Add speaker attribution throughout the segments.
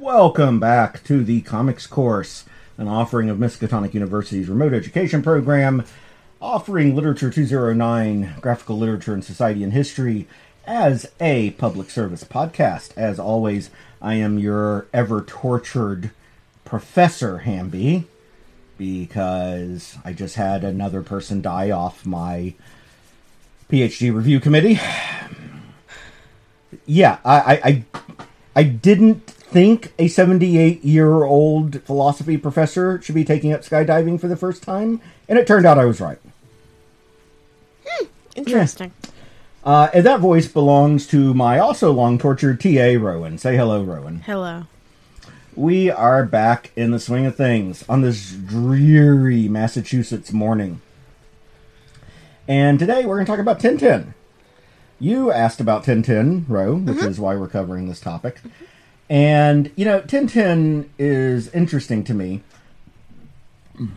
Speaker 1: Welcome back to the Comics Course, an offering of Miskatonic University's remote education program, offering Literature 209, Graphical Literature and Society and History, as a public service podcast. As always, I am your ever tortured Professor Hamby, because I just had another person die off my PhD review committee. Yeah, I, I, I, didn't think a 78 year old philosophy professor should be taking up skydiving for the first time, and it turned out I was right.
Speaker 2: Hmm, interesting.
Speaker 1: Uh, and that voice belongs to my also long tortured TA, Rowan. Say hello, Rowan.
Speaker 2: Hello.
Speaker 1: We are back in the swing of things on this dreary Massachusetts morning. And today we're going to talk about Tintin. You asked about Tintin, Ro, which mm-hmm. is why we're covering this topic. Mm-hmm. And, you know, Tintin is interesting to me.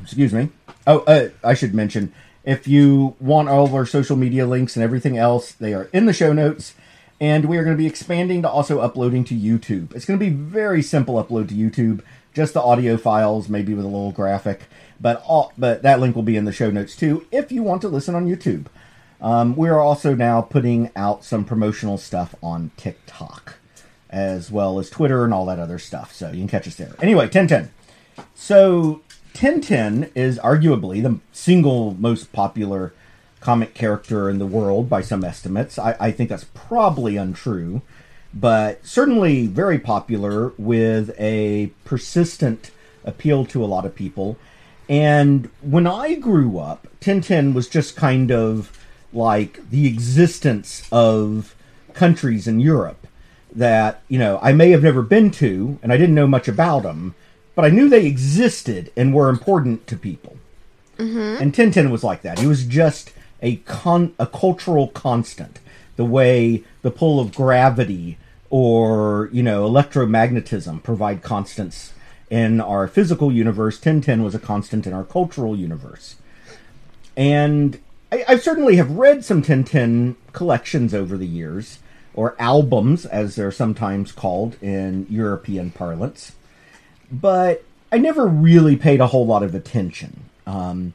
Speaker 1: Excuse me. Oh, uh, I should mention if you want all of our social media links and everything else, they are in the show notes. And we are going to be expanding to also uploading to YouTube. It's going to be very simple upload to YouTube, just the audio files, maybe with a little graphic. But all, but that link will be in the show notes too if you want to listen on YouTube. Um, we are also now putting out some promotional stuff on TikTok, as well as Twitter and all that other stuff. So you can catch us there. Anyway, Tintin. So Tintin is arguably the single most popular comic character in the world by some estimates. I, I think that's probably untrue, but certainly very popular with a persistent appeal to a lot of people. And when I grew up, Tintin was just kind of like the existence of countries in Europe that, you know, I may have never been to and I didn't know much about them, but I knew they existed and were important to people. Mm-hmm. And Tintin was like that. He was just a con a cultural constant. The way the pull of gravity or you know electromagnetism provide constants in our physical universe, Tintin was a constant in our cultural universe. And I, I certainly have read some Tintin collections over the years, or albums as they're sometimes called in European parlance but I never really paid a whole lot of attention. Um,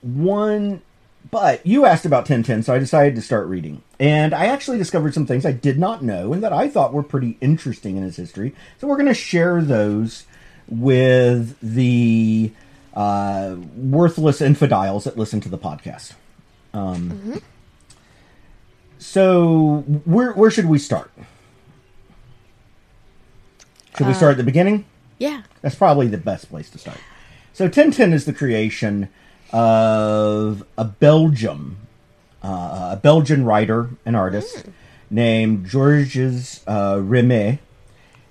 Speaker 1: one, but you asked about Tintin, so I decided to start reading. And I actually discovered some things I did not know and that I thought were pretty interesting in his history. So we're going to share those with the uh, worthless infidels that listen to the podcast. Um, So where where should we start? Should we start at the beginning?
Speaker 2: Yeah.
Speaker 1: That's probably the best place to start. So Tintin is the creation of a Belgium, uh, a Belgian writer and artist named Georges uh, Remi,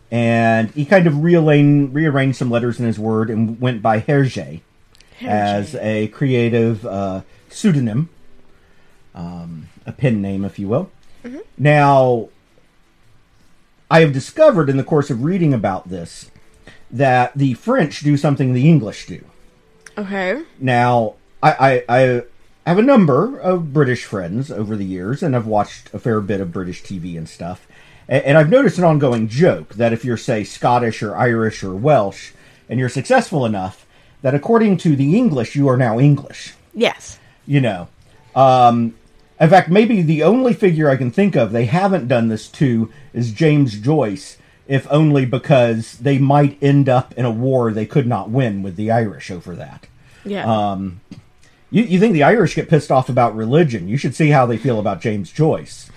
Speaker 1: and he kind of rearranged, rearranged some letters in his word and went by Hergé as a creative uh, pseudonym, um, a pen name, if you will. Now, I have discovered in the course of reading about this that the French do something the English do.
Speaker 2: Okay.
Speaker 1: Now, I, I, I have a number of British friends over the years, and I've watched a fair bit of British TV and stuff. A- And I've noticed an ongoing joke that if you're, say, Scottish or Irish or Welsh, and you're successful enough, that according to the English, you are now English.
Speaker 2: Yes.
Speaker 1: You know. Um, in fact, maybe the only figure I can think of they haven't done this to is James Joyce, if only because they might end up in a war they could not win with the Irish over that.
Speaker 2: Yeah.
Speaker 1: Um, you, you think the Irish get pissed off about religion? You should see how they feel about James Joyce.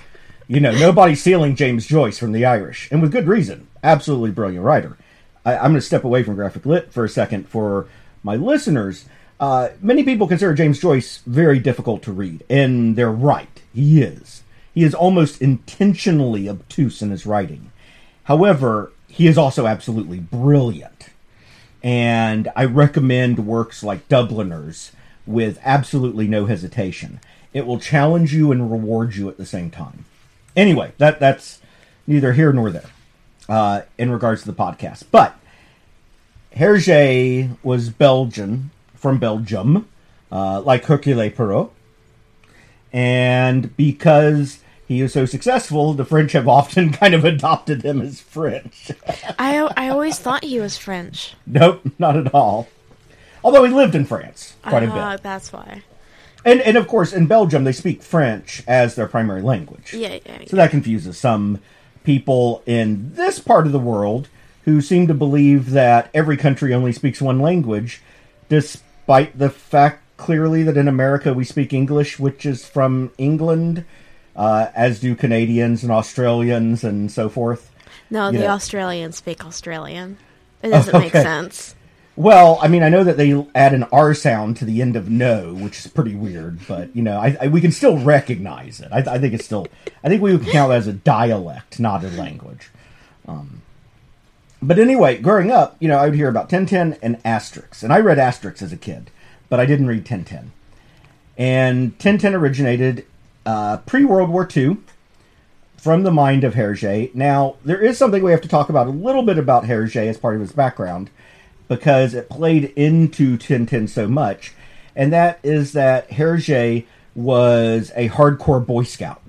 Speaker 1: You know, nobody's stealing James Joyce from the Irish, and with good reason. Absolutely brilliant writer. I, I'm going to step away from graphic lit for a second for my listeners. Uh, many people consider James Joyce very difficult to read, and they're right. He is. He is almost intentionally obtuse in his writing. However, he is also absolutely brilliant and I recommend works like Dubliners with absolutely no hesitation. It will challenge you and reward you at the same time. Anyway, that that's neither here nor there uh, in regards to the podcast. But Hergé was Belgian from Belgium, uh, like Hercule Poirot, and because he is so successful, the French have often kind of adopted him as French.
Speaker 2: I, I always thought he was French.
Speaker 1: nope, not at all. Although he lived in France quite a
Speaker 2: Ah,
Speaker 1: bit.
Speaker 2: That's why.
Speaker 1: And, and of course, in Belgium, they speak French as their primary language.
Speaker 2: Yeah, yeah.
Speaker 1: So that confuses some people in this part of the world who seem to believe that every country only speaks one language, despite the fact clearly that in America we speak English, which is from England, uh, as do Canadians and Australians and so forth.
Speaker 2: No,
Speaker 1: you
Speaker 2: the
Speaker 1: know.
Speaker 2: Australians speak Australian. It doesn't make
Speaker 1: okay.
Speaker 2: sense.
Speaker 1: Well, I mean, I know that they add an R sound to the end of no, which is pretty weird, but you know, I, I, we can still recognize it. I, I think it's still, I think we would count it as a dialect, not a language. Um, but anyway, growing up, you know, I would hear about Tintin and Asterix, and I read Asterix as a kid, but I didn't read Tintin. And Tintin originated uh, pre World War II from the mind of Hergé. Now, there is something we have to talk about a little bit about Hergé as part of his background because it played into Tintin so much, and that is that Hergé was a hardcore Boy Scout.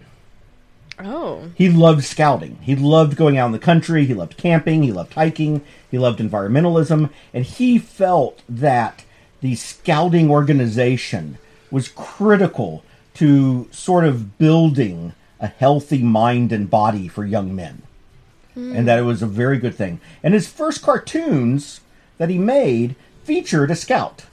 Speaker 2: Oh.
Speaker 1: He loved scouting. He loved going out in the country. He loved camping. He loved hiking. He loved environmentalism. And he felt that the scouting organization was critical to sort of building a healthy mind and body for young men. And that it was a very good thing. And his first cartoons that he made featured a scout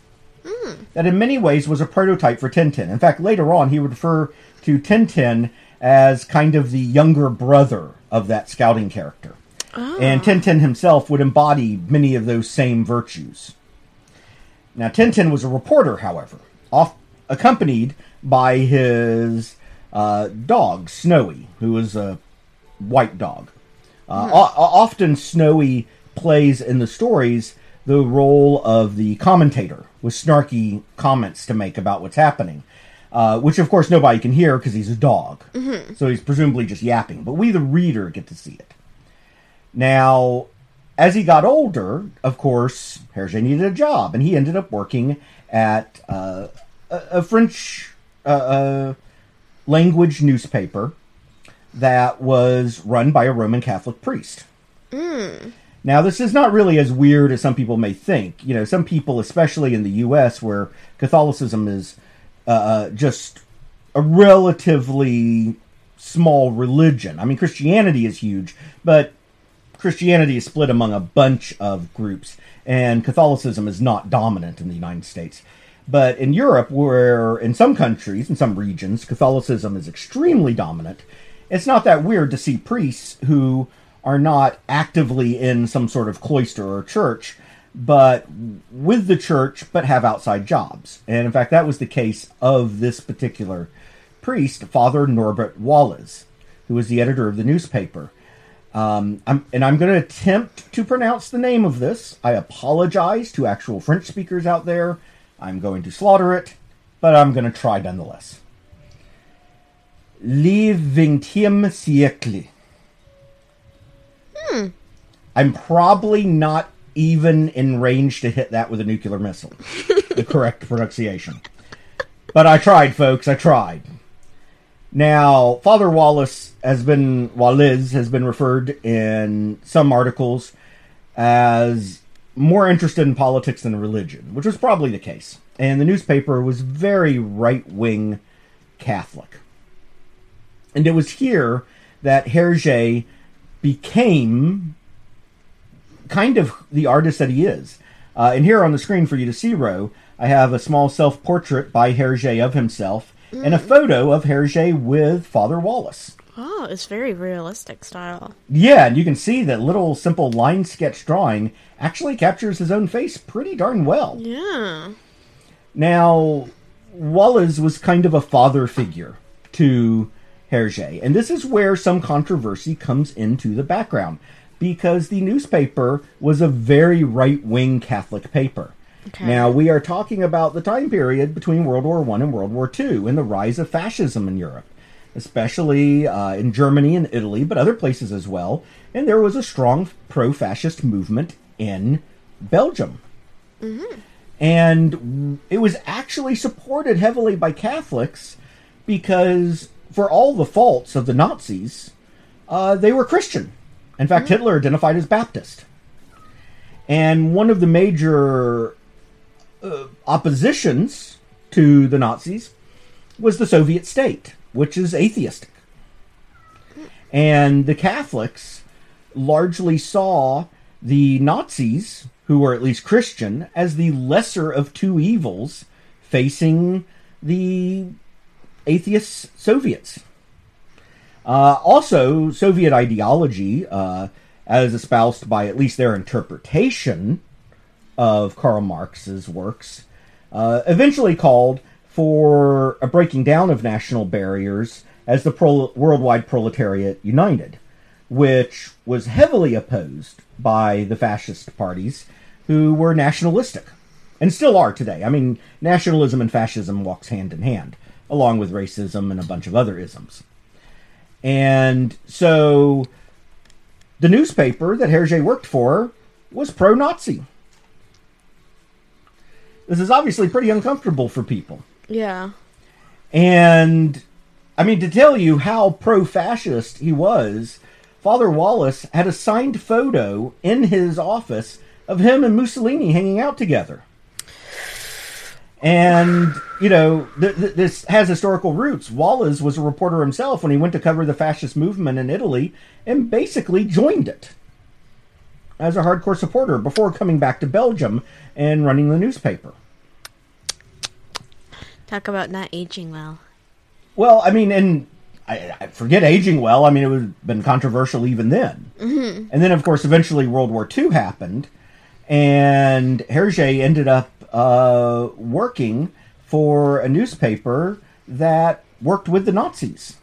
Speaker 1: hmm. that in many ways was a prototype for Tintin. In fact, later on, he would refer to Tintin as kind of the younger brother of that scouting character. And Tintin himself would embody many of those same virtues. Now, Tintin was a reporter, however, off, accompanied by his uh, dog, Snowy, who was a white dog. Uh, o- often, Snowy plays in the stories the role of the commentator with snarky comments to make about what's happening, uh, which of course nobody can hear because he's a dog. So he's presumably just yapping, but we, the reader, get to see it. Now, as he got older, of course, Hergé needed a job, and he ended up working at uh, a, a French uh, uh, language newspaper that was run by a Roman Catholic priest. Now, this is not really as weird as some people may think. You know, some people, especially in the U.S., where Catholicism is uh, just a relatively small religion. I mean, Christianity is huge, but Christianity is split among a bunch of groups, and Catholicism is not dominant in the United States. But in Europe, where in some countries, in some regions, Catholicism is extremely dominant, it's not that weird to see priests who are not actively in some sort of cloister or church, but with the church, but have outside jobs. And in fact, that was the case of this particular priest, Father Norbert Wallez, who was the editor of the newspaper. Um, I'm, and I'm going to attempt to pronounce the name of this. I apologize to actual French speakers out there. I'm going to slaughter it, but I'm going to try nonetheless. Le vingtième siècle. I'm probably not even in range to hit that with a nuclear missile. the correct pronunciation. But I tried, folks. I tried. Now, Father Wallez has been Wallez has been referred in some articles as more interested in politics than religion, which was probably the case. And the newspaper was very right wing Catholic. And it was here that Hergé became kind of the artist that he is. Uh, and here on the screen for you to see, Ro, I have a small self portrait by Hergé of himself and a photo of Hergé with Father Wallez.
Speaker 2: Oh, it's very realistic style.
Speaker 1: Yeah, and you can see that little simple line sketch drawing actually captures his own face pretty darn well.
Speaker 2: Yeah.
Speaker 1: Now, Wallez was kind of a father figure to Hergé, and this is where some controversy comes into the background because the newspaper was a very right wing Catholic paper.
Speaker 2: Okay.
Speaker 1: Now, we are talking about the time period between World War One and World War Two and the rise of fascism in Europe, especially uh, in Germany and Italy, but other places as well. And there was a strong pro fascist movement in Belgium and it was actually supported heavily by Catholics because for all the faults of the Nazis, uh, they were Christian. In fact, Hitler identified as Baptist. And one of the major uh, oppositions to the Nazis was the Soviet state, which is atheistic. And the Catholics largely saw the Nazis, who were at least Christian, as the lesser of two evils facing the atheist Soviets. Uh, also, Soviet ideology, uh, as espoused by at least their interpretation of Karl Marx's works, uh, eventually called for a breaking down of national barriers as the pro- worldwide proletariat united, which was heavily opposed by the fascist parties who were nationalistic and still are today. I mean, nationalism and fascism walks hand in hand, along with racism and a bunch of other isms. And so the newspaper that Hergé worked for was pro Nazi. This is obviously pretty uncomfortable for people.
Speaker 2: Yeah.
Speaker 1: And I mean, to tell you how pro fascist he was, Father Wallez had a signed photo in his office of him and Mussolini hanging out together. And, you know, th- th- this has historical roots. Wallez was a reporter himself when he went to cover the fascist movement in Italy and basically joined it as a hardcore supporter before coming back to Belgium and running the newspaper.
Speaker 2: Talk about not aging well.
Speaker 1: Well, I mean, and I, I forget aging well. I mean, it would have been controversial even then. Mm-hmm. And then, of course, eventually World War II happened, and Hergé ended up uh, working for a newspaper that worked with the Nazis.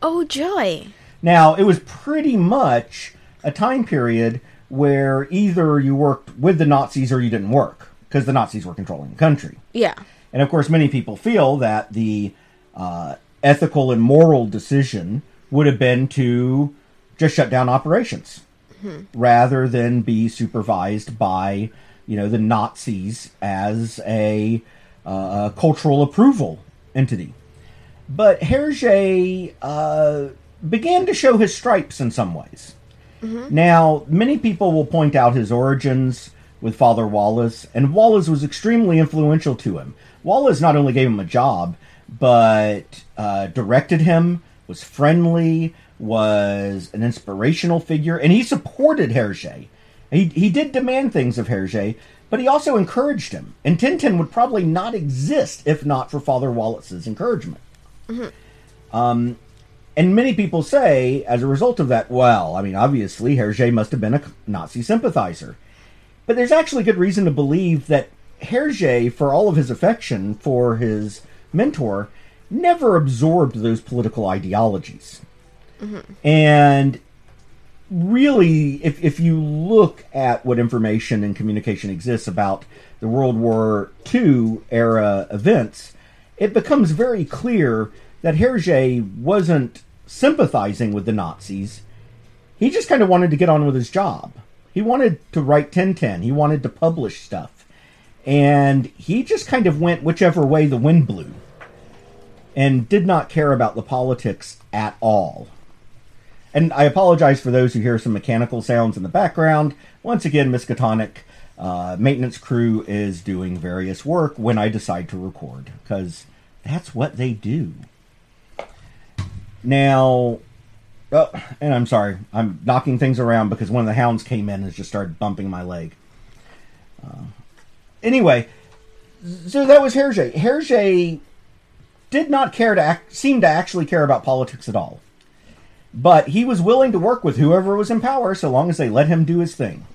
Speaker 2: Oh, joy.
Speaker 1: Now, it was pretty much a time period where either you worked with the Nazis or you didn't work, because the Nazis were controlling the country.
Speaker 2: Yeah.
Speaker 1: And of course, many people feel that the uh, ethical and moral decision would have been to just shut down operations rather than be supervised by, you know, the Nazis as a uh, cultural approval entity. But Hergé uh, began to show his stripes in some ways. Now, many people will point out his origins with Father Wallez, and Wallez was extremely influential to him. Wallez not only gave him a job, but uh, directed him, was friendly, was an inspirational figure, and he supported Hergé. He, he did demand things of Hergé, but he also encouraged him. And Tintin would probably not exist if not for Father Wallez's encouragement. Um, and many people say, as a result of that, well, I mean, obviously, Hergé must have been a Nazi sympathizer. But there's actually good reason to believe that Hergé, for all of his affection for his mentor, never absorbed those political ideologies. And really, if, if you look at what information and communication exists about the World War II era events, it becomes very clear that Hergé wasn't sympathizing with the Nazis. He just kind of wanted to get on with his job. He wanted to write Tintin, He wanted to publish stuff. And he just kind of went whichever way the wind blew and did not care about the politics at all. And I apologize for those who hear some mechanical sounds in the background. Once again, Miskatonic uh, maintenance crew is doing various work when I decide to record, because that's what they do. Now, oh, and I'm sorry, I'm knocking things around because one of the hounds came in and just started bumping my leg. Uh, anyway, so that was Hergé. Hergé did not care to act, seem to actually care about politics at all. But he was willing to work with whoever was in power so long as they let him do his thing.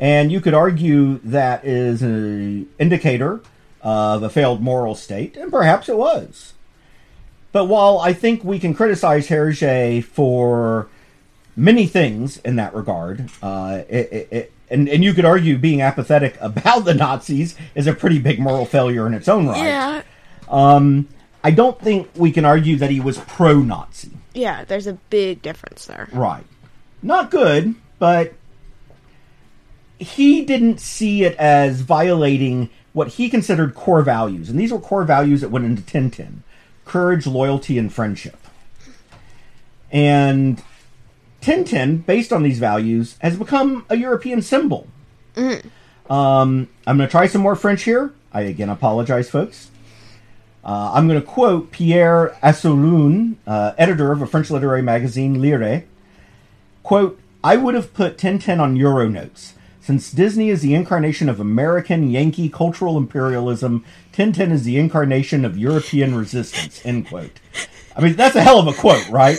Speaker 1: And you could argue that is an indicator of a failed moral state, and perhaps it was. But while I think we can criticize Hergé for many things in that regard, uh, it, it, it, and, and you could argue being apathetic about the Nazis is a pretty big moral failure in its own right.
Speaker 2: Yeah.
Speaker 1: Um, I don't think we can argue that he was pro Nazi.
Speaker 2: Yeah, there's a big difference there.
Speaker 1: Right. Not good, but he didn't see it as violating what he considered core values. And these were core values that went into Tintin courage, loyalty, and friendship. And Tintin, based on these values, has become a European symbol. Um, I'm going to try some more French here. I again apologize, folks. Uh, I'm going to quote Pierre Assouline, uh, editor of a French literary magazine, Lire. Quote, I would have put Tintin on Euro notes. Since Disney is the incarnation of American Yankee cultural imperialism, Tintin is the incarnation of European resistance. End quote. I mean, that's a hell of a quote, right?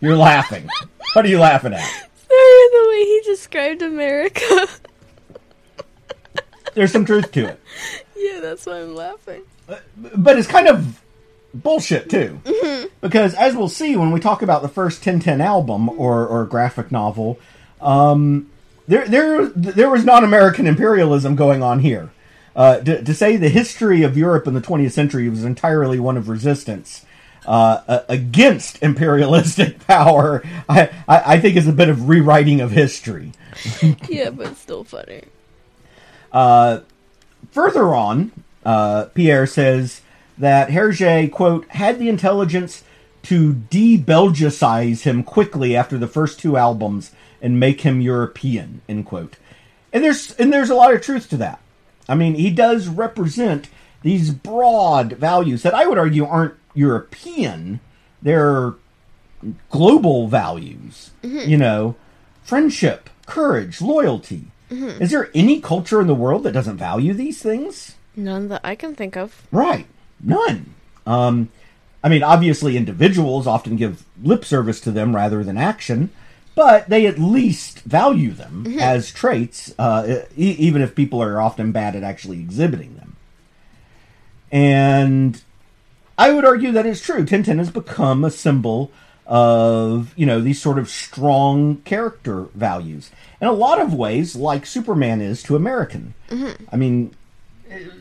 Speaker 1: You're laughing. What are you laughing at?
Speaker 2: Sorry, the way he described America.
Speaker 1: There's some truth to it.
Speaker 2: yeah, that's why I'm laughing.
Speaker 1: But it's kind of bullshit too, because as we'll see when we talk about the first Tintin album or, or graphic novel, um, there there there was non-American imperialism going on here. Uh, to, to say the history of Europe in the 20th century was entirely one of resistance uh, against imperialistic power, I, I, I think is a bit of rewriting of history.
Speaker 2: yeah, but it's still funny.
Speaker 1: Further on, uh, Pierre says that Hergé, quote, had the intelligence to de-Belgicize him quickly after the first two albums and make him European, end quote. And there's and there's a lot of truth to that. I mean, he does represent these broad values that I would argue aren't European. They're global values. You know, friendship, courage, loyalty. Is there any culture in the world that doesn't value these things?
Speaker 2: None that I can think of.
Speaker 1: Right. None. Um, I mean, obviously, individuals often give lip service to them rather than action, but they at least value them as traits, uh, e- even if people are often bad at actually exhibiting them. And I would argue that is true. Tintin has become a symbol of, you know, these sort of strong character values. In a lot of ways, like Superman is to American. I mean,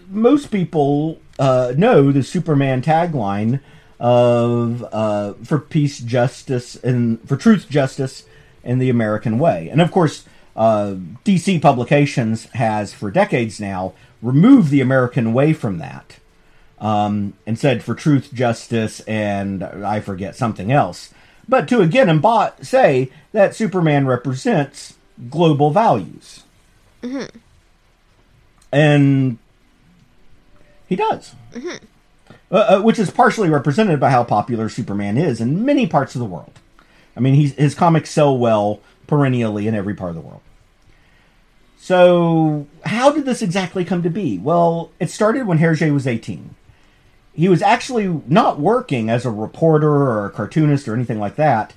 Speaker 1: most people uh, know the Superman tagline of uh, for peace, justice, and for truth, justice, and the American way. And of course, uh, DC Publications has for decades now removed the American way from that um, and said for truth, justice, and I forget something else. But to again embo- say that Superman represents global values. And he does. Uh, uh, which is partially represented by how popular Superman is in many parts of the world. I mean, he's, his comics sell well perennially in every part of the world. So, how did this exactly come to be? Well, it started when Hergé was 18. He was actually not working as a reporter or a cartoonist or anything like that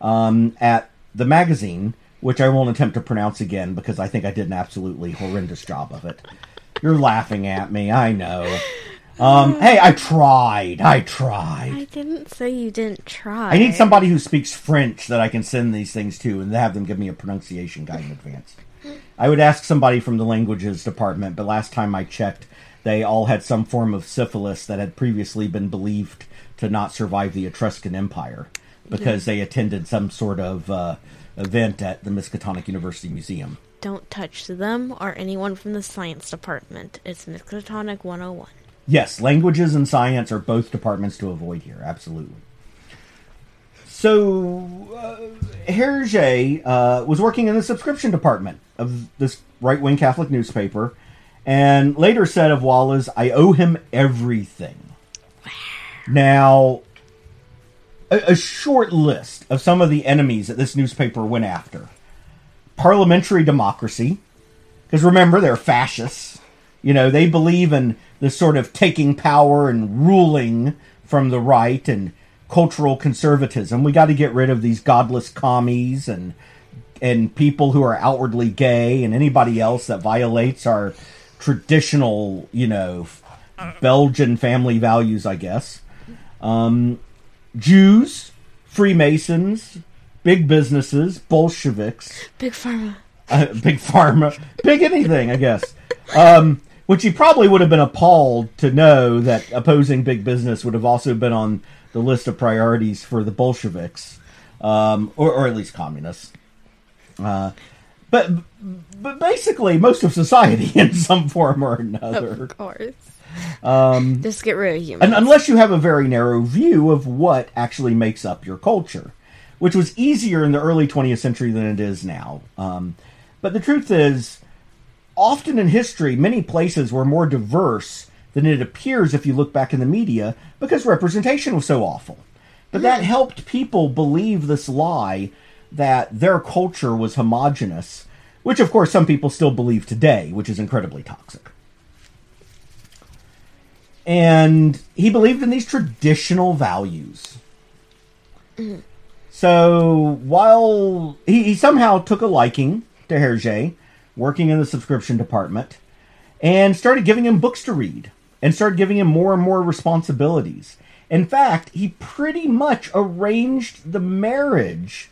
Speaker 1: um, at the magazine, which I won't attempt to pronounce again because I think I did an absolutely horrendous job of it. You're laughing at me, I know. Um, hey, I tried. I tried.
Speaker 2: I didn't say you didn't try.
Speaker 1: I need somebody who speaks French that I can send these things to and have them give me a pronunciation guide in advance. I would ask somebody from the languages department, but last time I checked, they all had some form of syphilis that had previously been believed to not survive the Etruscan Empire because they attended some sort of uh, event at the Miskatonic University Museum.
Speaker 2: Don't touch them or anyone from the science department. It's Miskatonic 101.
Speaker 1: Yes, languages and science are both departments to avoid here. Absolutely. So, uh, Hergé uh, was working in the subscription department of this right wing Catholic newspaper, and later said of Wallez, I owe him everything. Now, a, a short list of some of the enemies that this newspaper went after parliamentary democracy, because remember, they're fascists. You know, they believe in this sort of taking power and ruling from the right and cultural conservatism. We got to get rid of these godless commies and and people who are outwardly gay and anybody else that violates our traditional, you know, Belgian family values, I guess. Um, Jews, Freemasons, big businesses, Bolsheviks,
Speaker 2: Big Pharma.
Speaker 1: uh, big pharma, big anything, I guess. Um, which he probably would have been appalled to know that opposing big business would have also been on the list of priorities for the Bolsheviks, um, or, or at least communists. Uh, but but basically, most of society in some form or another.
Speaker 2: Of course.
Speaker 1: Um,
Speaker 2: Just get rid of humans.
Speaker 1: and unless you have a very narrow view of what actually makes up your culture, which was easier in the early 20th century than it is now. Um, but the truth is, often in history, many places were more diverse than it appears if you look back in the media because representation was so awful. But that helped people believe this lie that their culture was homogenous, which of course some people still believe today, which is incredibly toxic. And he believed in these traditional values. So while he, he somehow took a liking to Hergé, working in the subscription department, and started giving him books to read and started giving him more and more responsibilities. In fact, he pretty much arranged the marriage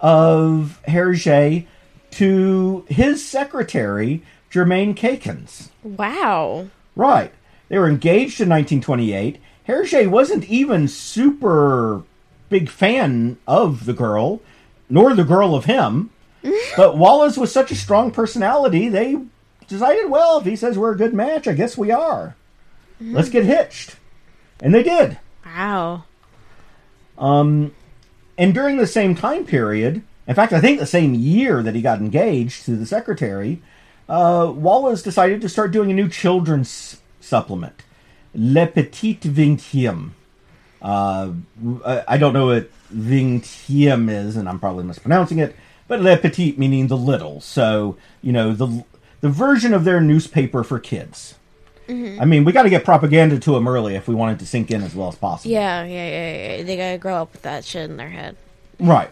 Speaker 1: of Hergé to his secretary, Germaine Kieckens.
Speaker 2: wow.
Speaker 1: Right. They were engaged in 1928. Hergé wasn't even super big fan of the girl, nor the girl of him. but Wallez was such a strong personality, they decided, well, if he says we're a good match, I guess we are. Let's get hitched. And they did.
Speaker 2: Wow.
Speaker 1: Um, and during the same time period, in fact, I think the same year that he got engaged to the secretary, uh, Wallez decided to start doing a new children's supplement, Le Petit Vingtième. Uh, I don't know what Vingtième is, and I'm probably mispronouncing it, but Le Petit meaning the little. So, you know, the the version of their newspaper for kids. I mean, we got to get propaganda to them early if we want it to sink in as well as possible.
Speaker 2: Yeah, yeah, yeah, yeah. They gotta grow up with that shit in their head.
Speaker 1: Right.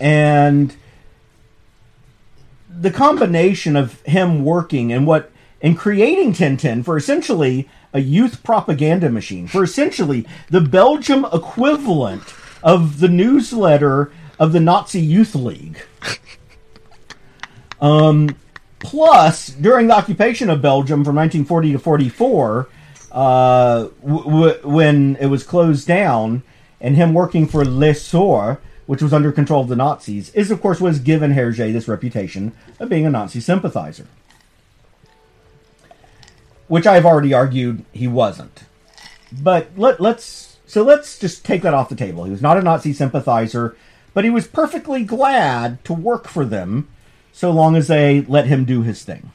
Speaker 1: And the combination of him working and what and creating Tintin for essentially a youth propaganda machine, for essentially the Belgium equivalent of the newsletter of the Nazi Youth League. Um, plus, during the occupation of Belgium from 1940 to 44, uh, w- w- when it was closed down, and him working for Le Soir, which was under control of the Nazis, is of course has given Hergé this reputation of being a Nazi sympathizer. Which I've already argued he wasn't. But let, let's so let's just take that off the table. He was not a Nazi sympathizer, but he was perfectly glad to work for them so long as they let him do his thing.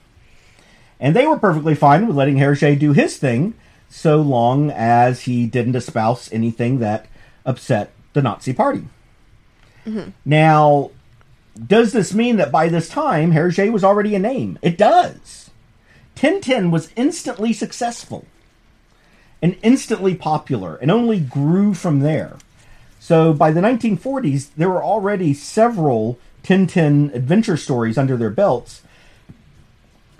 Speaker 1: And they were perfectly fine with letting Hergé do his thing so long as he didn't espouse anything that upset the Nazi party. Mm-hmm. Now, does this mean that by this time Hergé was already a name? It does. Tintin was instantly successful and instantly popular and only grew from there. So by the 1940s, there were already several Tintin adventure stories under their belts,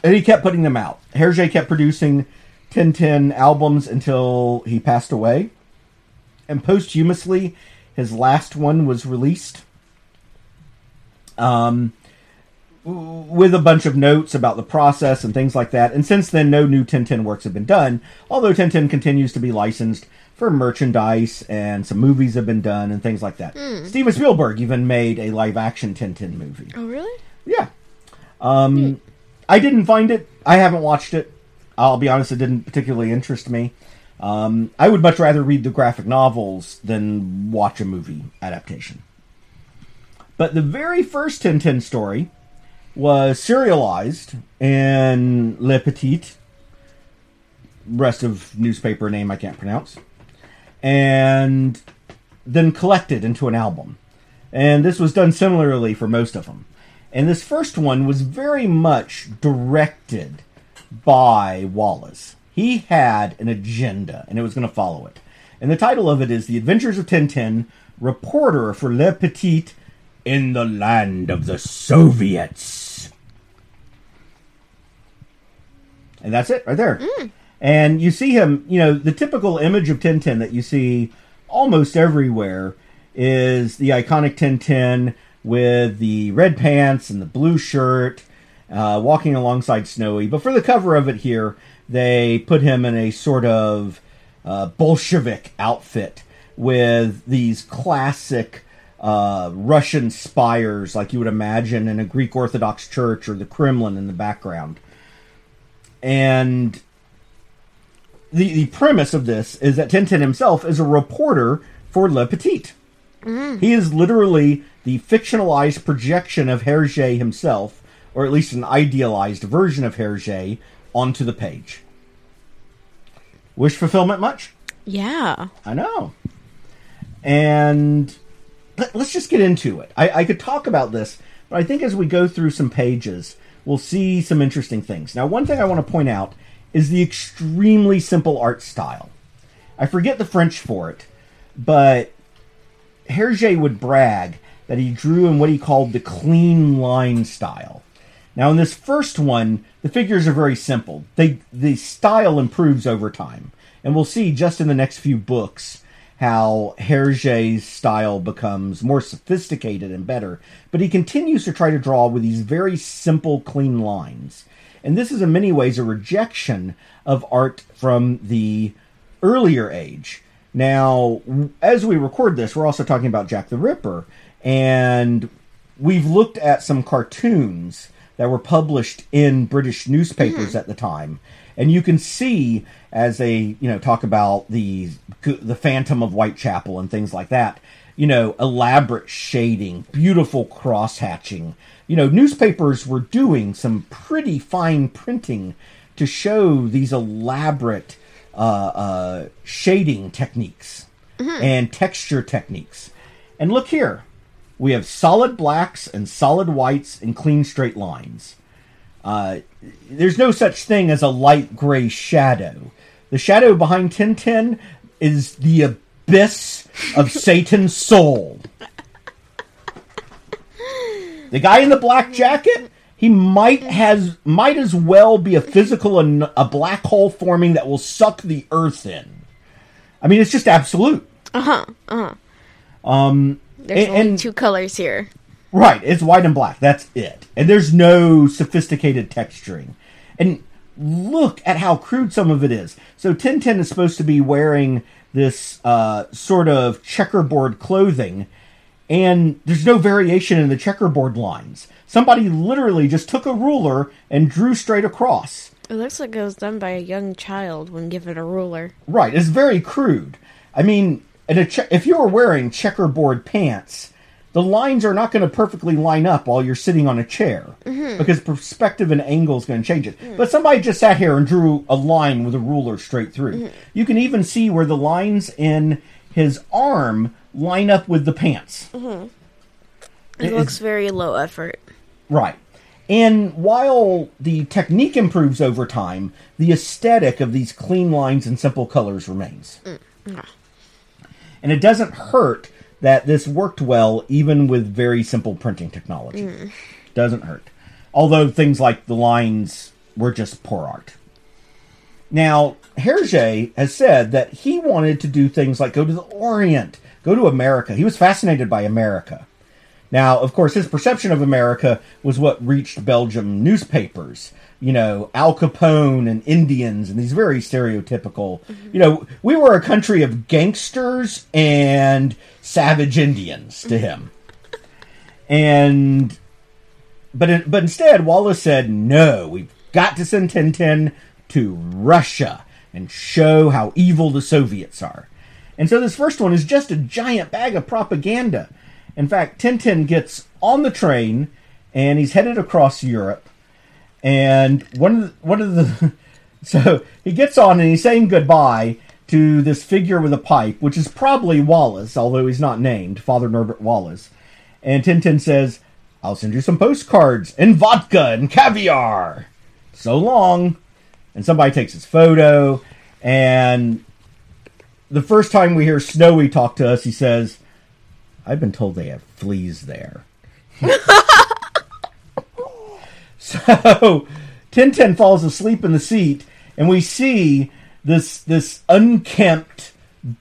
Speaker 1: and he kept putting them out. Hergé kept producing Tintin albums until he passed away, and posthumously, his last one was released. Um, with a bunch of notes about the process and things like that. And since then, no new Tintin works have been done, although Tintin continues to be licensed for merchandise and some movies have been done and things like that. Steven Spielberg even made a live action Tintin movie.
Speaker 2: Oh, really?
Speaker 1: Yeah. Um, I didn't find it. I haven't watched it. I'll be honest, it didn't particularly interest me. Um, I would much rather read the graphic novels than watch a movie adaptation. But the very first Tintin story was serialized in Le Petit, rest of newspaper name I can't pronounce, and then collected into an album. And this was done similarly for most of them. And this first one was very much directed by Wallez. He had an agenda, and it was going to follow it. And the title of it is The Adventures of Tintin, Reporter for Le Petit in the Land of the Soviets. And that's it right there. And you see him, you know, the typical image of Tintin that you see almost everywhere is the iconic Tintin with the red pants and the blue shirt, uh, walking alongside Snowy. But for the cover of it here, they put him in a sort of uh, Bolshevik outfit with these classic uh, Russian spires, like you would imagine in a Greek Orthodox church or the Kremlin in the background. And the, the premise of this is that Tintin himself is a reporter for Le Petit. He is literally the fictionalized projection of Hergé himself, or at least an idealized version of Hergé, onto the page. Wish fulfillment much?
Speaker 2: Yeah.
Speaker 1: I know. And let, us just get into it. I, I could talk about this, but I think as we go through some pages, we'll see some interesting things. Now, one thing I want to point out is the extremely simple art style. I forget the French for it, but Hergé would brag that he drew in what he called the clean line style. Now, in this first one, the figures are very simple. They the style improves over time, and we'll see just in the next few books how Hergé's style becomes more sophisticated and better. But he continues to try to draw with these very simple, clean lines, and this is in many ways a rejection of art from the earlier age. Now, as we record this, we're also talking about Jack the Ripper, and we've looked at some cartoons that were published in British newspapers mm. at the time. And you can see as they, you know, talk about the the Phantom of Whitechapel and things like that, you know, elaborate shading, beautiful cross hatching. You know, newspapers were doing some pretty fine printing to show these elaborate uh, uh, shading techniques mm-hmm. and texture techniques. And look here, we have solid blacks and solid whites and clean straight lines. Uh, there's no such thing as a light gray shadow. The shadow behind Tintin is the abyss of Satan's soul. The guy in the black jacket, he might has might as well be a physical a black hole forming that will suck the earth in. I mean, it's just absolute.
Speaker 2: Uh huh. Uh
Speaker 1: huh. Um,
Speaker 2: there's and, only two colors here.
Speaker 1: Right, it's white and black. That's it. And there's no sophisticated texturing. And look at how crude some of it is. So Tintin is supposed to be wearing this uh, sort of checkerboard clothing, and there's no variation in the checkerboard lines. Somebody literally just took a ruler and drew straight across.
Speaker 2: It looks like it was done by a young child when given a ruler.
Speaker 1: Right, it's very crude. I mean, che- if you were wearing checkerboard pants, the lines are not going to perfectly line up while you're sitting on a chair mm-hmm. because perspective and angle is going to change it. Mm. But somebody just sat here and drew a line with a ruler straight through. Mm-hmm. You can even see where the lines in his arm line up with the pants.
Speaker 2: Mm-hmm. It, it looks very low effort.
Speaker 1: Right. And while the technique improves over time, the aesthetic of these clean lines and simple colors remains. Mm. And it doesn't hurt that this worked well even with very simple printing technology. Mm. Doesn't hurt. Although things like the lines were just poor art. Now, Hergé has said that he wanted to do things like go to the Orient, go to America. He was fascinated by America. Now, of course, his perception of America was what reached Belgium newspapers you know, Al Capone and Indians and these very stereotypical, mm-hmm. you know, we were a country of gangsters and savage Indians to him. and but but instead Wallez said, "No, we've got to send Tintin to Russia and show how evil the Soviets are." And so this first one is just a giant bag of propaganda. In fact, Tintin gets on the train and he's headed across Europe and one of the, one of the so he gets on and he's saying goodbye to this figure with a pipe, which is probably Wallez, although he's not named, Father Norbert Wallez. And Tintin says, I'll send you some postcards and vodka and caviar. So long. And somebody takes his photo. And the first time we hear Snowy talk to us, he says, I've been told they have fleas there. So Tintin falls asleep in the seat, and we see this this unkempt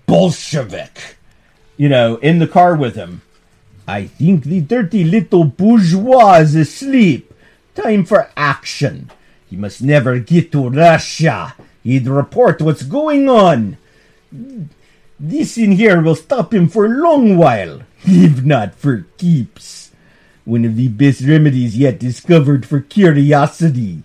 Speaker 1: Bolshevik, you know, in the car with him. I think the dirty little bourgeois is asleep. Time for action. He must never get to Russia. He'd report what's going on. This in here will stop him for a long while, if not for keeps one of the best remedies yet discovered for curiosity.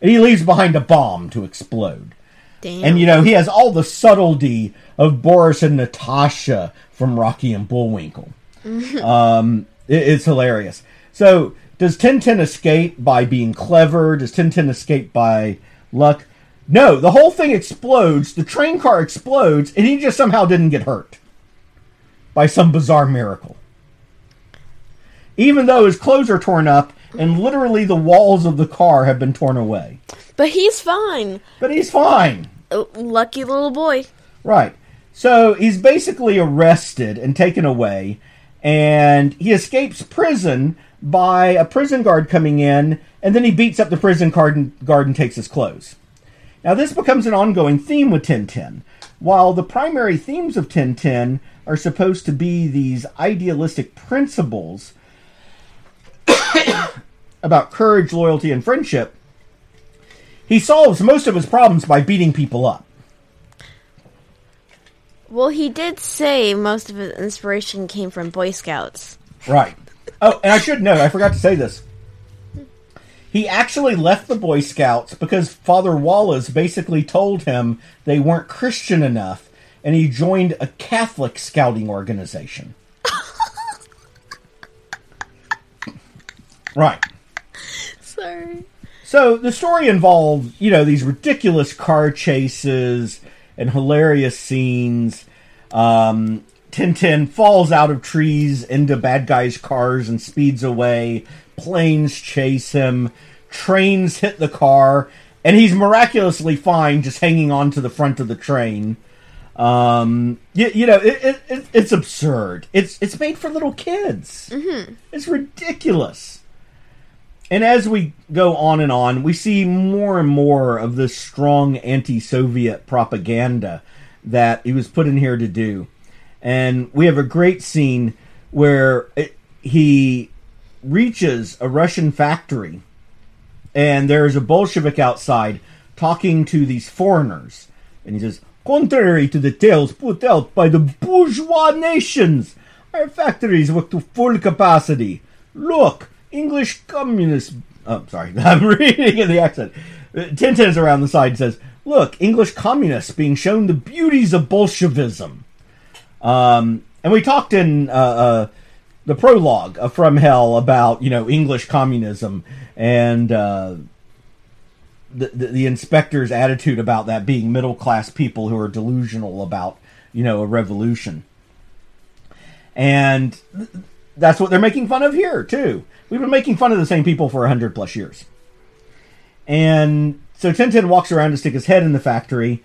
Speaker 1: And he leaves behind a bomb to explode.
Speaker 2: Damn.
Speaker 1: And you know, he has all the subtlety of Boris and Natasha from Rocky and Bullwinkle. um, it- it's hilarious. So, does Tintin escape by being clever? Does Tintin escape by luck? No, the whole thing explodes. The train car explodes, and he just somehow didn't get hurt by some bizarre miracle. Even though his clothes are torn up and literally the walls of the car have been torn away.
Speaker 2: but he's fine.
Speaker 1: But he's fine.
Speaker 2: Oh, lucky little boy.
Speaker 1: Right. So he's basically arrested and taken away, and he escapes prison by a prison guard coming in, and then he beats up the prison guard and, guard and takes his clothes. Now, this becomes an ongoing theme with Tintin. While the primary themes of Tintin are supposed to be these idealistic principles about courage, loyalty, and friendship, he solves most of his problems by beating people up.
Speaker 2: Well, he did say most of his inspiration came from Boy Scouts.
Speaker 1: Right. Oh, and I should note, I forgot to say this. He actually left the Boy Scouts because Father Wallez basically told him they weren't Christian enough, and he joined a Catholic scouting organization. Right.
Speaker 2: Sorry.
Speaker 1: So the story involves, you know, these ridiculous car chases and hilarious scenes. Um, Tintin falls out of trees into bad guys' cars and speeds away. Planes chase him. Trains hit the car, and he's miraculously fine, just hanging on to the front of the train. Um, you, you know, it, it, it, it's absurd. It's it's made for little kids. Mm-hmm. It's ridiculous. And as we go on and on, we see more and more of this strong anti Soviet propaganda that he was put in here to do. And we have a great scene where it, he reaches a Russian factory, and there's a Bolshevik outside talking to these foreigners. And he says, Contrary to the tales put out by the bourgeois nations, our factories work to full capacity. Look, English communist. Oh, sorry, I'm reading in the accent. Uh, Tintin's around the side and says, "Look, English communists being shown the beauties of Bolshevism." Um, and we talked in uh, uh, the prologue of From Hell about you know English communism and uh, the, the the inspector's attitude about that being middle class people who are delusional about you know a revolution. And that's what they're making fun of here too. We've been making fun of the same people for hundred plus years. And so Tintin walks around to stick his head in the factory,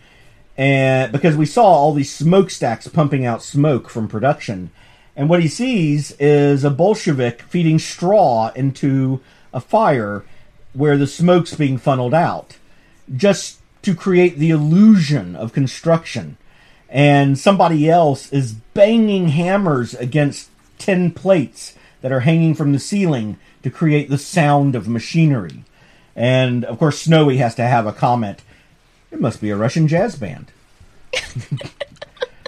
Speaker 1: and because we saw all these smokestacks pumping out smoke from production, and what he sees is a Bolshevik feeding straw into a fire where the smoke's being funneled out, just to create the illusion of construction. And somebody else is banging hammers against tin plates that are hanging from the ceiling to create the sound of machinery. And of course, Snowy has to have a comment. It must be a Russian jazz band.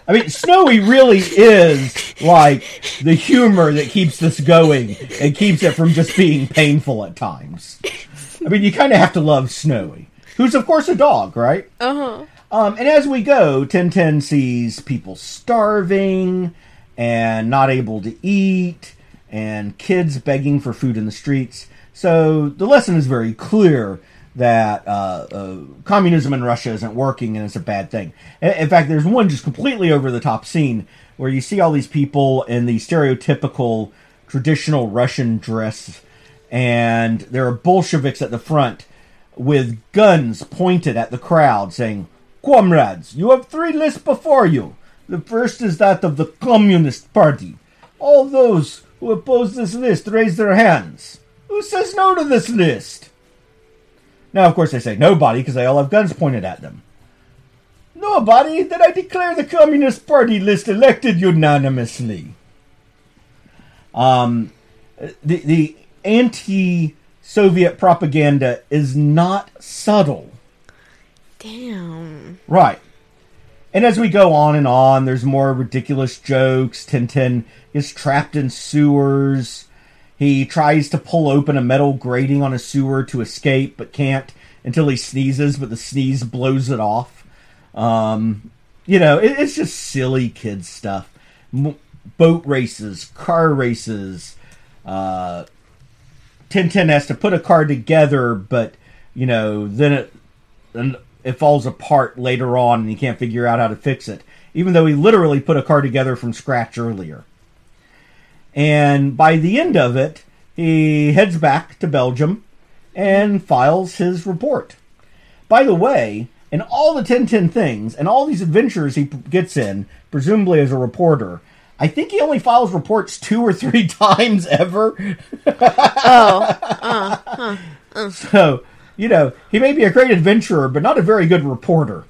Speaker 1: I mean, Snowy really is like the humor that keeps this going and keeps it from just being painful at times. I mean, you kind of have to love Snowy, who's of course a dog, right?
Speaker 2: Uh huh.
Speaker 1: Um, and as we go, Tintin sees people starving and not able to eat, and kids begging for food in the streets. So the lesson is very clear that uh, uh, communism in Russia isn't working and it's a bad thing. In fact, there's one just completely over the top scene where you see all these people in the stereotypical traditional Russian dress, and there are Bolsheviks at the front with guns pointed at the crowd, saying, Comrades, you have three lists before you. The first is that of the Communist Party. All those who oppose this list raise their hands. Who says no to this list? Now, of course, they say nobody because they all have guns pointed at them. Nobody? Then I declare the Communist Party list elected unanimously. Um, the the anti-Soviet propaganda is not subtle.
Speaker 2: Damn.
Speaker 1: Right. And as we go on and on, there's more ridiculous jokes. Tintin is trapped in sewers. He tries to pull open a metal grating on a sewer to escape, but can't until he sneezes, but the sneeze blows it off. Um, you know, it, it's just silly kids stuff. M- boat races, car races. Uh, Tintin has to put a car together, but you know, then it it falls apart later on, and he can't figure out how to fix it, even though he literally put a car together from scratch earlier. And by the end of it, he heads back to Belgium and files his report. By the way, in all the Tintin things and all these adventures he p- gets in, presumably as a reporter, I think he only files reports two or three times ever.
Speaker 2: Oh, Uh, uh, uh.
Speaker 1: So, you know, he may be a great adventurer, but not a very good reporter.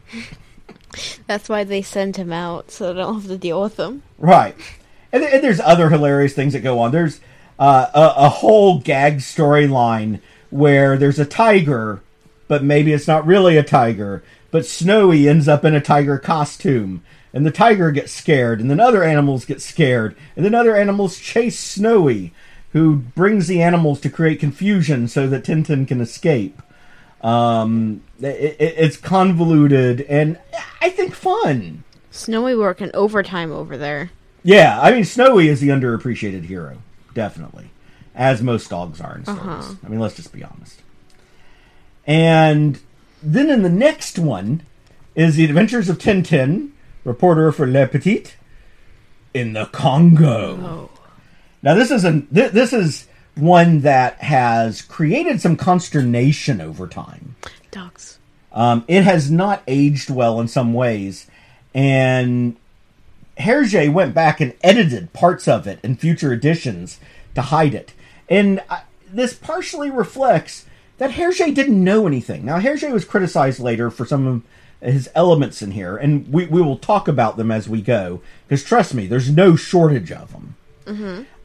Speaker 2: that's why they send him out so they don't have to deal with him.
Speaker 1: Right. And, th- and there's other hilarious things that go on. There's uh, a, a whole gag storyline where there's a tiger, but maybe it's not really a tiger. But Snowy ends up in a tiger costume, and the tiger gets scared, and then other animals get scared, and then other animals chase Snowy, who brings the animals to create confusion so that Tintin can escape. Um, it, it, it's convoluted and I think fun.
Speaker 2: Snowy working overtime over there.
Speaker 1: Yeah, I mean, Snowy is the underappreciated hero, definitely, as most dogs are in stories.
Speaker 2: Uh-huh.
Speaker 1: I mean, let's just be honest. And then in the next one is the Adventures of Tintin, reporter for Le Petit, in the Congo.
Speaker 2: Oh.
Speaker 1: Now, this is a th- this is one that has created some consternation over time.
Speaker 2: Dogs.
Speaker 1: Um, it has not aged well in some ways, and Hergé went back and edited parts of it in future editions to hide it. And uh, this partially reflects that Hergé didn't know anything. Now, Hergé was criticized later for some of his elements in here, and we, we will talk about them as we go, because trust me, there's no shortage of them.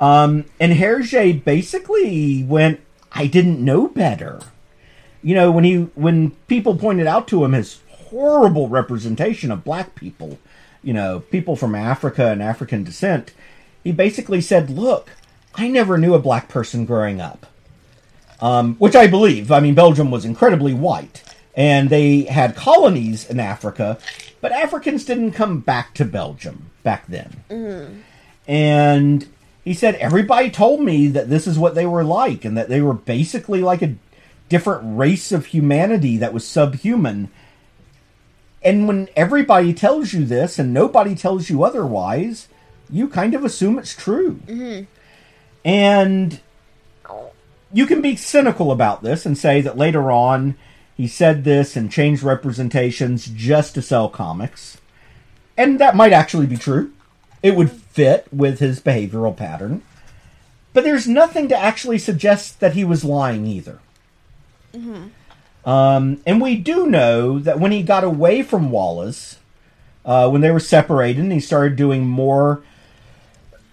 Speaker 1: Um, and Hergé basically went, I didn't know better. You know when he when people pointed out to him his horrible representation of black people you know people from africa and african descent he basically said look i never knew a black person growing up. Um, which i believe. I mean belgium was incredibly white and they had colonies in africa but africans didn't come back to belgium back then. And he said everybody told me that this is what they were like and that they were basically like a different race of humanity that was subhuman. And when everybody tells you this and nobody tells you otherwise, you kind of assume it's true. Mm-hmm. And you can be cynical about this and say that later on he said this and changed representations just to sell comics. And that might actually be true. It would fit with his behavioral pattern. But there's nothing to actually suggest that he was lying either. Um, and we do know that when he got away from Wallez, uh, when they were separated, and he started doing more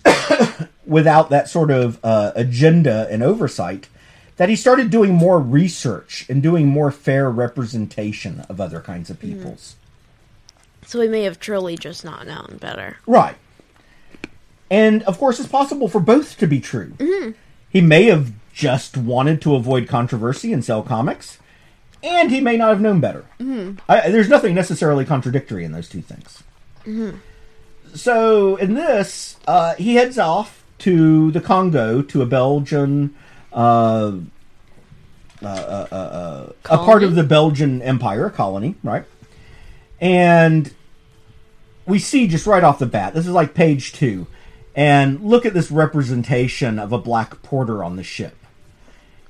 Speaker 1: without that sort of uh, agenda and oversight, that he started doing more research and doing more fair representation of other kinds of peoples.
Speaker 2: So he may have truly just not known better.
Speaker 1: Right. And of course, it's possible for both to be true. He may have just wanted to avoid controversy and sell comics, and he may not have known better. I, there's nothing necessarily contradictory in those two things. So, in this, uh, he heads off to the Congo to a Belgian. Uh, uh, uh, uh, uh, a part of the Belgian Empire, colony, right? And we see just right off the bat, this is like page two, and look at this representation of a black porter on the ship.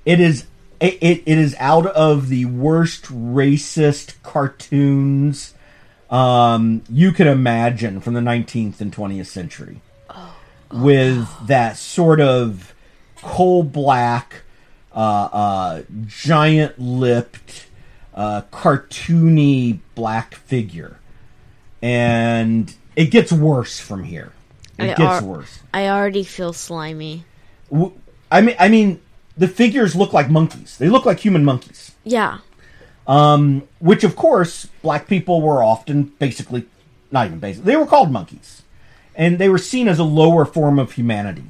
Speaker 1: It is it, it, it is out of the worst racist cartoons um, you can imagine from the 19th and 20th century. with that sort of coal black, uh, uh, giant lipped, uh, cartoony black figure. And it gets worse from here. It
Speaker 2: I
Speaker 1: gets
Speaker 2: ar-
Speaker 1: worse.
Speaker 2: I already feel slimy.
Speaker 1: W- I mean, I mean, the figures look like monkeys. They look like human monkeys.
Speaker 2: Yeah.
Speaker 1: Um, which of course, black people were often basically, not even basic, they were called monkeys, and they were seen as a lower form of humanity,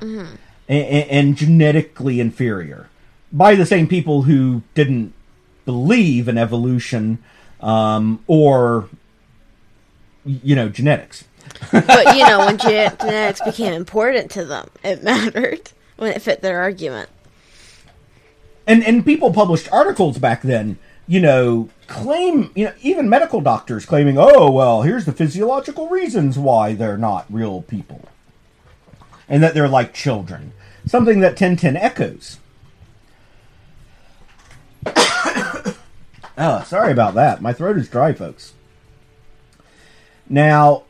Speaker 1: and, and genetically inferior by the same people who didn't believe in evolution um, or you know genetics.
Speaker 2: But you know, when gen- genetics became important to them, it mattered when it fit their argument.
Speaker 1: And and people published articles back then, you know, claim you know even medical doctors claiming, oh well, here's the physiological reasons why they're not real people, and that they're like children. Something that Tintin echoes. oh, sorry about that. My throat is dry, folks. Now,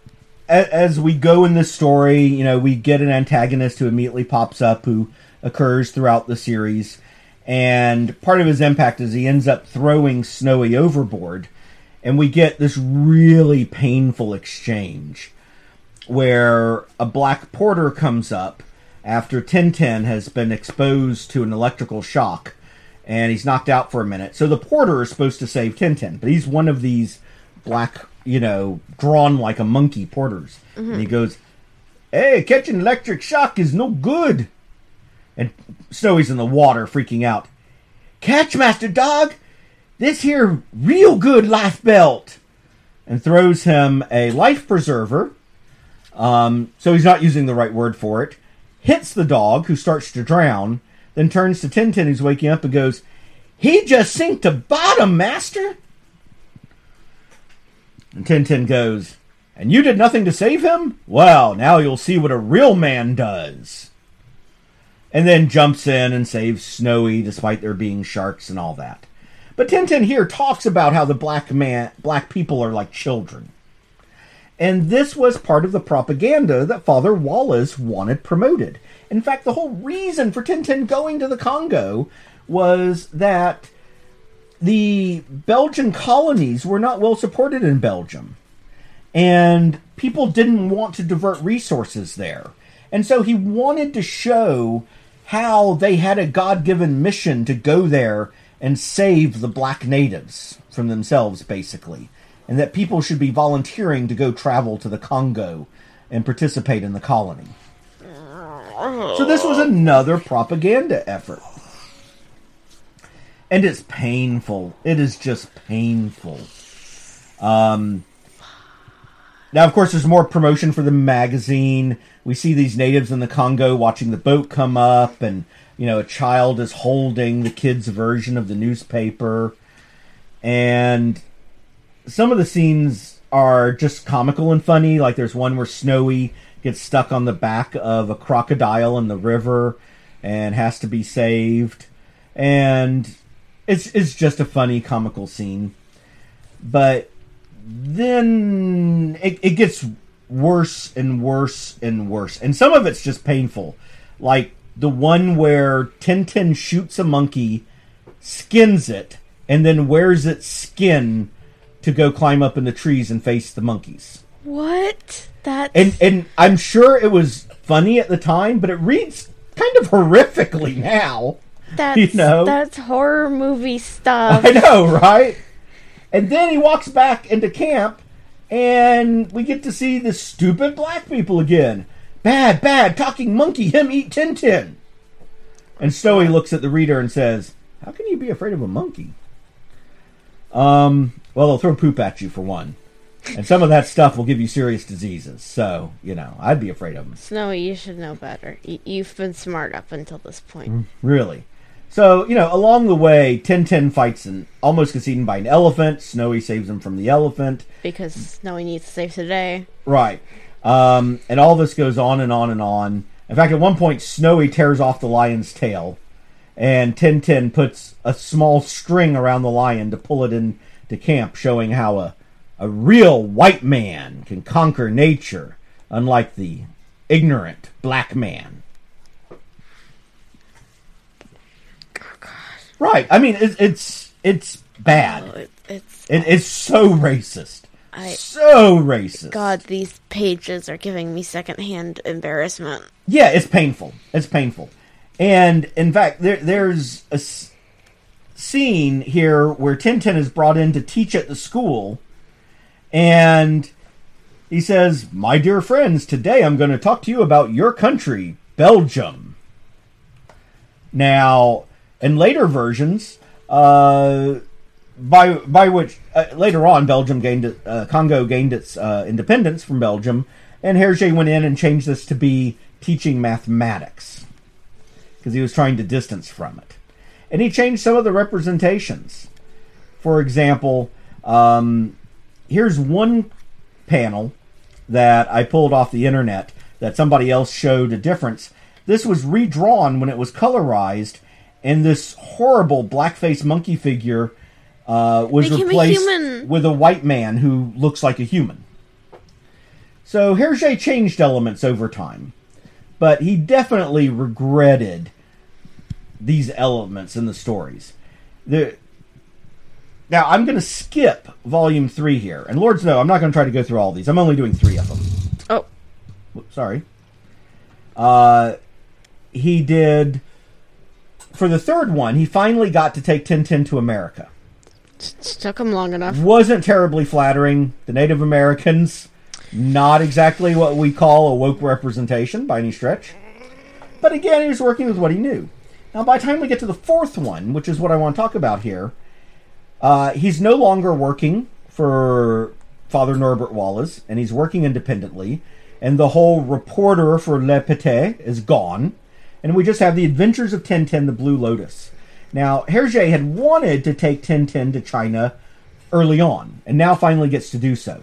Speaker 1: as we go in this story, you know, we get an antagonist who immediately pops up who occurs throughout the series. And part of his impact is he ends up throwing Snowy overboard. And we get this really painful exchange where a black porter comes up after Tintin has been exposed to an electrical shock and he's knocked out for a minute. So the porter is supposed to save Tintin, but he's one of these black, you know, drawn like a monkey porters. And he goes, Hey, catching electric shock is no good. And Snowy's in the water freaking out. Catch, Master Dog! This here real good life belt! And throws him a life preserver. Um, so he's not using the right word for it. Hits the dog, who starts to drown, then turns to Tintin, who's waking up, and goes, He just sank to bottom, Master! And Tintin goes, And you did nothing to save him? Well, now you'll see what a real man does. And then jumps in and saves Snowy despite there being sharks and all that. But Tintin here talks about how the black man black people are like children. And this was part of the propaganda that Father Wallez wanted promoted. In fact, the whole reason for Tintin going to the Congo was that the Belgian colonies were not well supported in Belgium. And people didn't want to divert resources there. And so he wanted to show how they had a God given mission to go there and save the black natives from themselves, basically. And that people should be volunteering to go travel to the Congo and participate in the colony. So this was another propaganda effort. And it's painful. It is just painful. Um, now, of course, there's more promotion for the magazine. We see these natives in the Congo watching the boat come up, and you know, a child is holding the kid's version of the newspaper. And some of the scenes are just comical and funny. Like there's one where Snowy gets stuck on the back of a crocodile in the river and has to be saved. And it's it's just a funny comical scene. But then it, it gets worse and worse and worse. And some of it's just painful. Like the one where Tintin shoots a monkey, skins it, and then wears its skin to go climb up in the trees and face the monkeys.
Speaker 2: What? That
Speaker 1: And and I'm sure it was funny at the time, but it reads kind of horrifically now.
Speaker 2: That's
Speaker 1: you know.
Speaker 2: that's horror movie stuff.
Speaker 1: I know, right? And then he walks back into camp, and we get to see the stupid black people again. Bad, bad, talking monkey, him eat Tintin. And Snowy looks at the reader and says, How can you be afraid of a monkey? Um, well, they'll throw poop at you for one. And some of that stuff will give you serious diseases. So, you know, I'd be afraid of them.
Speaker 2: Snowy, you should know better. Y- you've been smart up until this point.
Speaker 1: Mm. Really. So, you know, along the way, Tintin fights and almost gets eaten by an elephant. Snowy saves him from the elephant.
Speaker 2: Because Snowy needs to save today.
Speaker 1: Right. Um, and all this goes on and on and on. In fact, at one point, Snowy tears off the lion's tail, and Tintin puts a small string around the lion to pull it into camp, showing how a, a real white man can conquer nature, unlike the ignorant black man. Right. I mean, it, it's it's bad.
Speaker 2: Oh, it, it's
Speaker 1: It is so racist.
Speaker 2: I
Speaker 1: so racist.
Speaker 2: God. These pages are giving me secondhand embarrassment.
Speaker 1: Yeah, it's painful. It's painful. And in fact, there, there's a s- scene here where Tintin is brought in to teach at the school, and he says, "My dear friends, today I'm going to talk to you about your country, Belgium." Now, in later versions, uh, by by which uh, later on Belgium gained uh, Congo gained its uh, independence from Belgium, and Hergé went in and changed this to be teaching mathematics because he was trying to distance from it, and he changed some of the representations. For example, um, here's one panel that I pulled off the internet that somebody else showed a difference. This was redrawn when it was colorized, and this horrible blackface monkey figure uh, was
Speaker 2: Make
Speaker 1: replaced with a white man who looks like a human. So Hergé changed elements over time, but he definitely regretted these elements in the stories. The, now I'm going to skip volume three here, and Lords know I'm not going to try to go through all these. I'm only doing three of them.
Speaker 2: Oh,
Speaker 1: sorry. Uh, he did for the third one. He finally got to take Tintin to America.
Speaker 2: it took him long enough.
Speaker 1: Wasn't terribly flattering. The Native Americans, not exactly what we call a woke representation by any stretch. But again, he was working with what he knew. Now, by the time we get to the fourth one, which is what I want to talk about here, uh, he's no longer working for Father Norbert Wallez, and he's working independently. And the whole reporter for Le Petit is gone, and we just have the Adventures of Tintin, the Blue Lotus. Now, Hergé had wanted to take Tintin to China early on, and now finally gets to do so.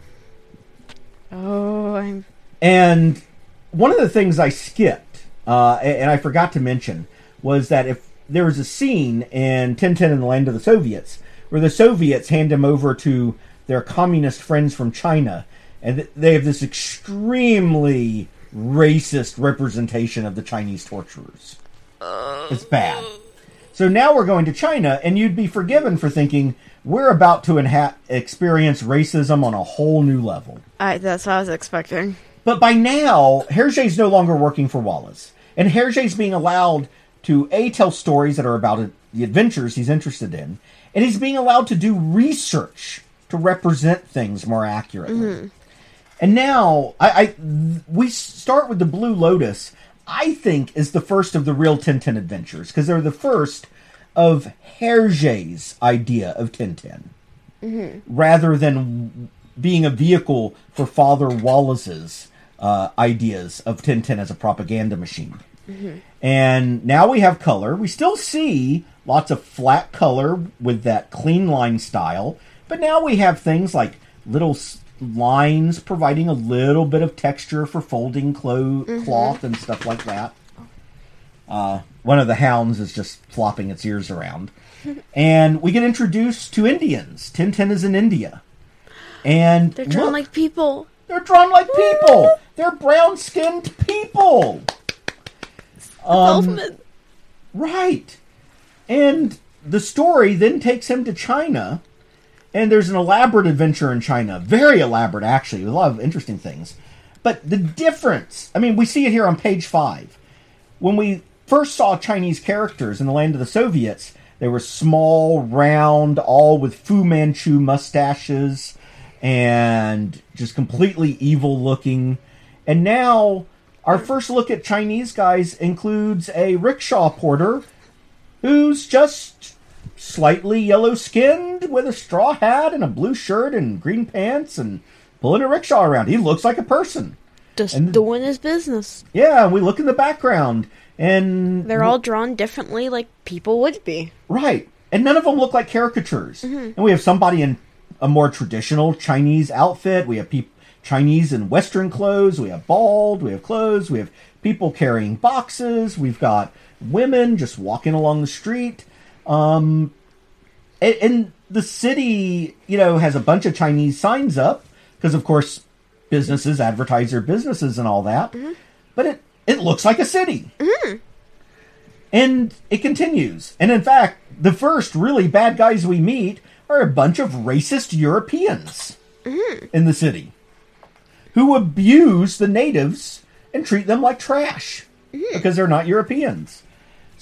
Speaker 2: Oh, I'm.
Speaker 1: And one of the things I skipped, uh, and I forgot to mention, was that if there was a scene in Tintin in the Land of the Soviets where the Soviets hand him over to their communist friends from China, and they have this extremely racist representation of the Chinese torturers. It's bad. So now we're going to China, and you'd be forgiven for thinking we're about to inha- experience racism on a whole new level.
Speaker 2: I, that's what I was expecting.
Speaker 1: But by now, Hergé's no longer working for Wallez. And Hergé's being allowed to A, tell stories that are about it, the adventures he's interested in, and he's being allowed to do research to represent things more accurately. Mm-hmm. And now, I, I we start with the Blue Lotus. I think is the first of the real Tintin adventures because they're the first of Hergé's idea of Tintin, rather than being a vehicle for Father Wallez's uh, ideas of Tintin as a propaganda machine. And now we have color. We still see lots of flat color with that clean line style, but now we have things like little lines providing a little bit of texture for folding clo- cloth and stuff like that. Uh, one of the hounds is just flopping its ears around. and we get introduced to Indians. Tintin is in India. And
Speaker 2: They're drawn
Speaker 1: look,
Speaker 2: like people.
Speaker 1: they're drawn like people. They're brown skinned people. Um, Right. And the story then takes him to China, and there's an elaborate adventure in China. Very elaborate, actually, with a lot of interesting things. But the difference, I mean, we see it here on page five. When we first saw Chinese characters in the land of the Soviets, they were small, round, all with Fu Manchu mustaches and just completely evil looking. And now our first look at Chinese guys includes a rickshaw porter who's just slightly yellow skinned with a straw hat and a blue shirt and green pants and pulling a rickshaw around. He looks like a person.
Speaker 2: Just
Speaker 1: and-
Speaker 2: doing his business.
Speaker 1: Yeah, we look in the background and
Speaker 2: They're all drawn differently, like people would be.
Speaker 1: Right. And none of them look like caricatures. Mm-hmm. And we have somebody in a more traditional Chinese outfit. We have peop Chinese in Western clothes. We have bald. We have clothes. We have people carrying boxes. We've got women just walking along the street. Um, and, and the city, you know, has a bunch of Chinese signs up because, of course, businesses advertise their businesses and all that. Mm-hmm. But it it looks like a city. Mm-hmm. And it continues. And in fact, the first really bad guys we meet are a bunch of racist Europeans mm-hmm. in the city who abuse the natives and treat them like trash because they're not Europeans.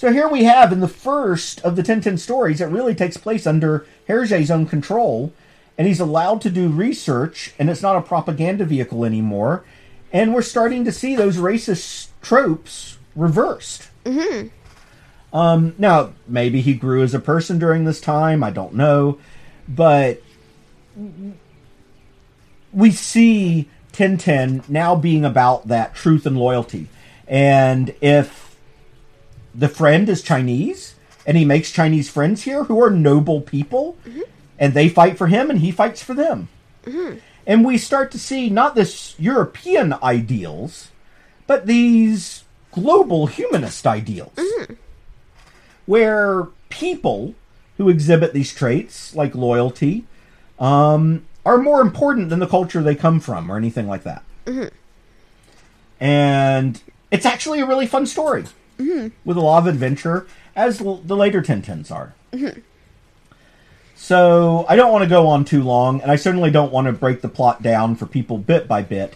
Speaker 1: So here we have in the first of the Tintin stories, it really takes place under Hergé's own control, and he's allowed to do research, and it's not a propaganda vehicle anymore. And we're starting to see those racist tropes reversed. Um, now, maybe he grew as a person during this time, I don't know. but we see Tintin now being about that truth and loyalty. And if the friend is Chinese and he makes Chinese friends here who are noble people and they fight for him and he fights for them. And we start to see not this European ideals, but these global humanist ideals. Where people who exhibit these traits, like loyalty, um, are more important than the culture they come from or anything like that. And it's actually a really fun story with a lot of adventure, as l- the later Tintins are. So I don't want to go on too long, and I certainly don't want to break the plot down for people bit by bit.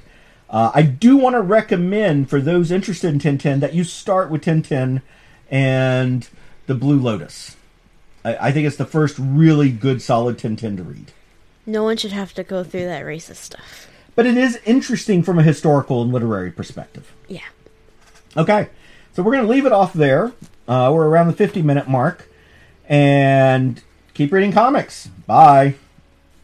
Speaker 1: Uh, I do want to recommend for those interested in Tintin that you start with Tintin and the Blue Lotus. I, I think it's the first really good, solid Tintin to read.
Speaker 2: No one should have to go through that racist stuff.
Speaker 1: But it is interesting from a historical and literary perspective.
Speaker 2: Yeah.
Speaker 1: Okay, so we're going to leave it off there. Uh, we're around the 50 minute mark. And keep reading comics. Bye.